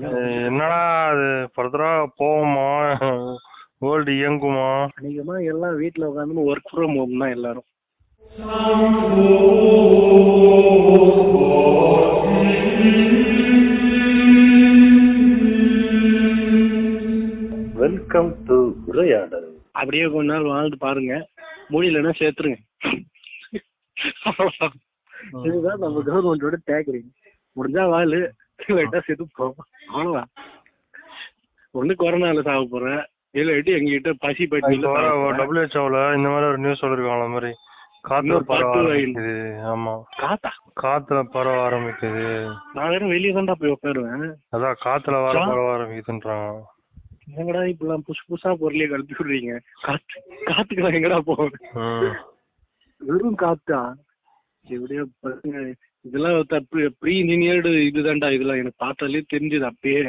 என்னடா அது? ஃபர்தரா போவோமா? வேர்ல்டு இயங்குமா? அதிகமா எல்லாம் வீட்ல உட்காந்து ஒர்க் ஃப்ரம் ஹோம் தான் எல்லாரும். வெல்கம் டு உரையாடல். அப்படியே கொஞ்ச நாள் வாழ்ந்து பாருங்க. முடியலன்னா சேர்த்துருங்க. இதுதான் நம்ம கவர்மெண்டோட டேக்கரிங் முடிஞ்சா வாழு. இல்லாட்டா செத்து போவோம் அவ்வளவுதான் ஒண்ணு கொரோனால சாக போறேன் இல்லாட்டி எங்ககிட்ட பசி பட்டியல டபிள்யூஹெச்ஓல இந்த மாதிரி ஒரு நியூஸ் சொல்லிருக்காங்க அந்த மாதிரி காத்துல பரவ ஆமா. காத்தா? காத்துல பரவ ஆரம்பிக்குது. நான் வேற வெளியே தான்டா போய் உட்காருவேன் அதான் காத்துல வர பரவ ஆரம்பிக்குதுன்றாங்க. எங்கடா இப்பெல்லாம் புதுசு புதுசா பொருளையே கழட்டி விடுறீங்க? காத்து காத்துக்கு எங்கடா போவேன். வெறும் காத்தா? எப்படியோ பசங்க இதெல்லாம் தப்பு ப்ரீ இன்ஜினியர்டு இதுதான்டா இதெல்லாம் எனக்கு பார்த்தாலே தெரிஞ்சது அப்பயே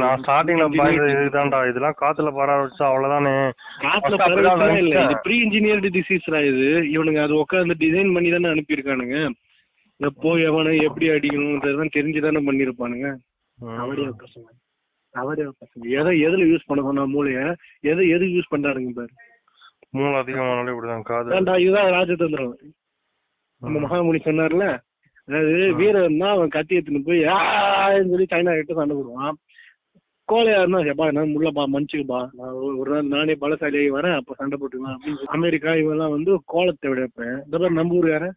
நான் ஸ்டார்டிங்ல பயந்தது இதுதான்டா இதெல்லாம் காத்துல பரவ ஆரம்பிச்சா அவ்வளவுதானே? காத்துல பரவவே இல்ல இது. ப்ரீ இன்ஜினியர்டு டிசீஸ்ரா இது. இவனுங்க அது உட்காந்து டிசைன் பண்ணி தானே அனுப்பியிருக்கானுங்க. இந்த போய் எவனை எப்படி அடிக்கணும்ன்றதுதான் தெரிஞ்சு தானே பண்ணிருப்பானுங்க. அவரே பசங்க. அவரே பசங்க. எதை எதுல யூஸ் பண்ண சொன்னா மூளைய? எதை எது யூஸ் பண்றாருங்க பாரு. மூளை அதிகமானாலே இப்படிதான் காது. இதுதான் ராஜதந்திரம். நம்ம மகாமுனி சொன்னார்ல அதாவது வீரன் தான் அவன் கத்தி எடுத்துன்னு போய் ஆன்னு சொல்லி சைனா கிட்ட சண்டை போடுவான். கோழையா இருந்தா எப்பா என்ன முள்ளப்பா மன்னிச்சுக்கப்பா. நான் ஒரு- நாள் நானே பலசாலியாகி வரேன் அப்ப சண்டை போட்டுக்கலாம். அப்படின்னு அமெரிக்கா இவெல்லாம் வந்து கோலத்தை விடைப்பேன். இந்த மாதிரி நம்ம ஊர் யார?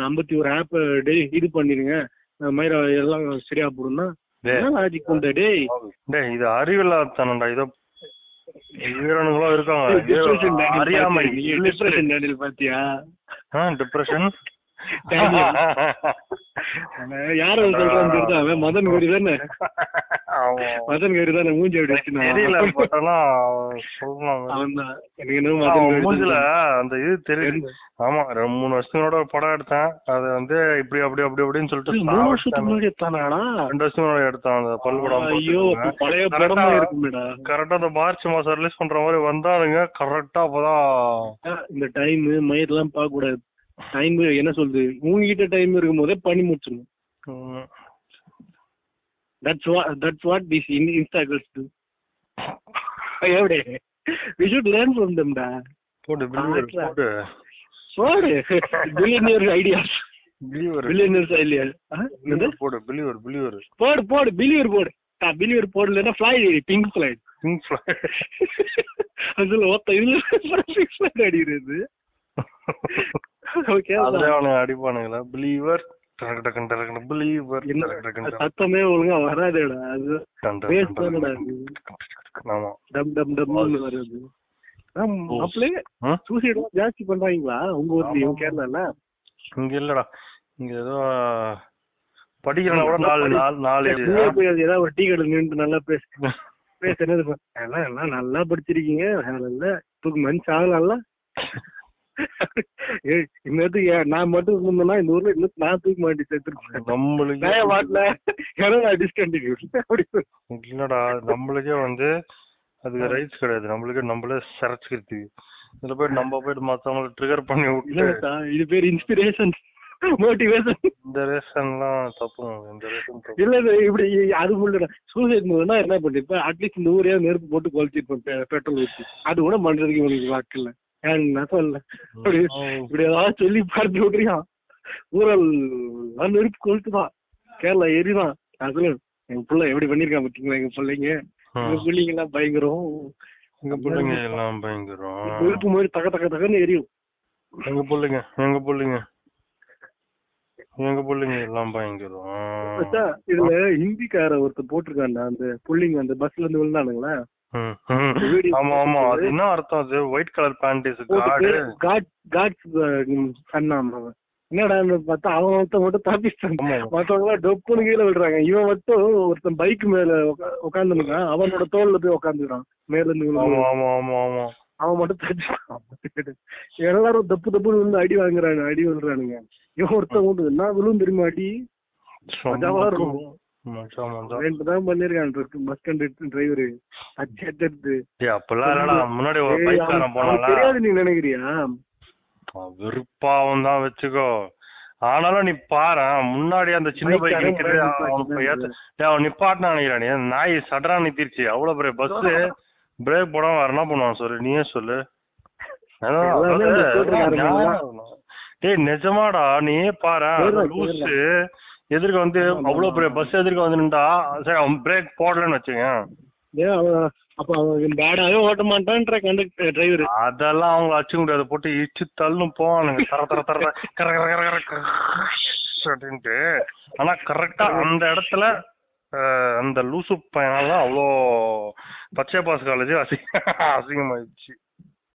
ஐம்பத்தி ஒரு ஆப் டேய் இது பண்ணிருங்க. மயிரா எல்லாம் சரியா. என்ன லாஜிக் டேய்? டேய் இது அறிவில்லாதனம்டா இதோ வீரனுங்களும் இருக்காங்க. அறியாமை. டிப்ரெஷன் பாத்தியா? டிப்ரெஷன் யார சொல்றான்னு தெரியுதா? அவன் மதன் கோரி தானே? மதன் கோரி தானே? மூஞ்சி அப்படி மூஞ்சில அந்த இது தெரியுது ஆமா ரெண்டு மூணு வருஷங்களோட படம் எடுத்தேன். அது வந்து இப்படி அப்படி அப்படி அப்படின்னு சொல்லிட்டு மூணு வருஷத்துக்கு முன்னாடி ரெண்டு வருஷம் முன்னாடி எடுத்தான் அந்த ஐயோ அப்ப பழைய படமா இருக்குமேடா. கரெக்டா அந்த மார்ச் மாசம் ரிலீஸ் பண்ற மாதிரி வந்தானுங்க கரெக்டா அப்பதான் இந்த டைம் மயிர் எல்லாம் பார்க்க கூடாது டைம் என்ன சொல்றது? உங்ககிட்ட டைம் இருக்கும் போதே பண்ணி முடிச்சிடணும். That's what that's what this insta girls to எப்படி we should learn from them டா. போடு. போடு. போடு. Billionaire ideas believer billionaires idea போடு பிலிவர் பிலிவர் போடு போடு பிலியர் போடு. பிலியர் போடலன்னா ஃபிளை பிங்க் ஃபிளை பிங்க் அதுல ஒத்த இதுல பிங்க் ஃபிளை அடிக்கிறது. ஓகே அதுல அவனுங்க அடிப்பானுங்களா? பிலீவர் பிலீவர் சத்தமே ஒழுங்கா வராதேடா. அது. ஆமா. டம் டம் டம்னு வருது. அப்படியே? சூசைட் ஜாஸ்தி பண்றாங்களா? உங்க ஊர்லயும் கேரளால இங்க இல்லடா. இங்க ஏதோ படிக்கிறவன கூட நாலு நாலு நாலு ஏதாவது ஒரு டீ கடை நின்று நல்லா பேசு பேச என்னது பா- எல்லாம் நல்லா படிச்சிருக்கீங்க? நல்லா தூக்கு மனுஷ ஆகலாம்ல? ஏன்? நான் மட்டும் இருந்தேன்னா இந்த ஊர்ல இன்னும் நான் தூக்க மாட்டி சேர்த்துருப்பேன். நம்மளுக்கே நான் மாட்டல ஏன்னா நான் டிஸ்கண்டினியூ அப்படி இல்லடா நம்மளுக்கே வந்து அதுக்கு ரைட்ஸ் கிடையாது. நம்மளுக்கே நம்மளே சிறச்சுக்கிறது இதுல போயிட்டு நம்ம போயிட்டு மத்தவங்களை ட்ரிகர் பண்ணி விட்டு இது பேர் இன்ஸ்பிரேஷன் மோட்டிவேஷன் இந்த ரேஷன்லாம் தப்பு இந்த ரேஷன் இல்ல இப்படி அது முள்ளடா சூசைட் மூலம்னா என்ன பண்ணிருப்ப? அட்லீஸ்ட் இந்த ஊரே நெருப்பு போட்டு கொளுத்திருப்பேன் பெட்ரோல் ஊற்றி அது கூட பண்றதுக்கு இவங்களுக்கு வாக்கு இல்ல. ஏன் நான் சொல்ல அப்படி இப்படி ஏதாவது சொல்லி பார்த்து விடுறியா? ஊரல் நான் நெருப்பு கொளுத்துதான் கேரளா எரிதான் நான் சொல்ல எங்க பிள்ளை எப்படி பண்ணிருக்கான் பாத்தீங்களா எங்க பிள்ளைங்க? எங்க பிள்ளைங்க எல்லாம் பயங்கரம். எங்க பிள்ளைங்க எல்லாம் பயங்கரம். நெருப்பு மாதிரி தக தக தகன்னு எரியும். எங்க பிள்ளைங்க எங்க பிள்ளைங்க. எங்க பிள்ளைங்க எல்லாம் பயங்கரம். இதுல ஹிந்திக்கார ஒருத்தர் போட்டிருக்காண்டா அந்த புள்ளிங்க அந்த பஸ்ல இருந்து விழுந்தானுங்களா. ஆமா ஆமா. அது என்ன அர்த்தம் அது? ஒயிட் கலர் பேண்ட் காடு காட் காட்ஸ் சன்னாம் அவன் என்னடான்னு பார்த்தா அவன் ஒருத்தன் மட்டும் தப்பிச்சிட்டான் ஆமா. மத்தவங்க எல்லாம் டொப்புன்னு கீழே விழுறாங்க. இவன் மட்டும் ஒருத்தன் பைக் மேல உட்காந்துருக்கான் அவனோட தோல்ல போய் உட்காந்துக்கிறான் மேல இருந்து விழுந்து. அவன் மட்டும் தப்பிச்சிட்டான். எல்லாரும் தப்பு தப்புன்னு வந்து அடி வாங்குறாங்க அடி விழுறானுங்க. இவன் ஒருத்தன் என்ன விழுந்து தெரியுமா அடி? இருக்கும். ரெண்டு தான் பண்ணிருக்கான் பஸ் கண்டக்டர் டிரைவர் அச்சு டேய் அப்பெல்லாம் இல்லடா. முன்னாடி ஒரு பைக் காரன் போனால தெரியாது நீ நினைக்கிறியா? வெறுப்பாவும் தான் வச்சுக்கோ. ஆனாலும் நீ பாரு முன்னாடி அந்த சின்ன பைக் நிக்கிறது அவன் நிப்பாட்டினா நினைக்கிறான். நாய் சடரா நிறுத்திருச்சு அவ்வளவு பெரிய பஸ் பிரேக் போடாம வேற என்ன பண்ணுவான் சொல்லு? நீயே சொல்லு. டேய் நிஜமாடா நீயே பாரு. லூசு. எதிர்க்க வந்து அவ்வளவு பெரிய பஸ் எதிர்க்க வந்து நின்றா சரி அவன் பிரேக் போடலன்னு வச்சுங்க ஏன் அப்ப அவன் பேடாவே ஓட்ட மாட்டான்ற கண்டக்டர் டிரைவர் அதெல்லாம் அவங்க அச்சு முடியாது. போட்டு இச்சு தள்ளும் போவானுங்க. தர தர தர கர கர கர கர அப்படின்ட்டு. ஆனா கரெக்டா அந்த இடத்துல அந்த லூசு பையனால அவ்வளோ பச்சை பாஸ் காலேஜ் அசிங்க அசிங்கமாயிடுச்சு.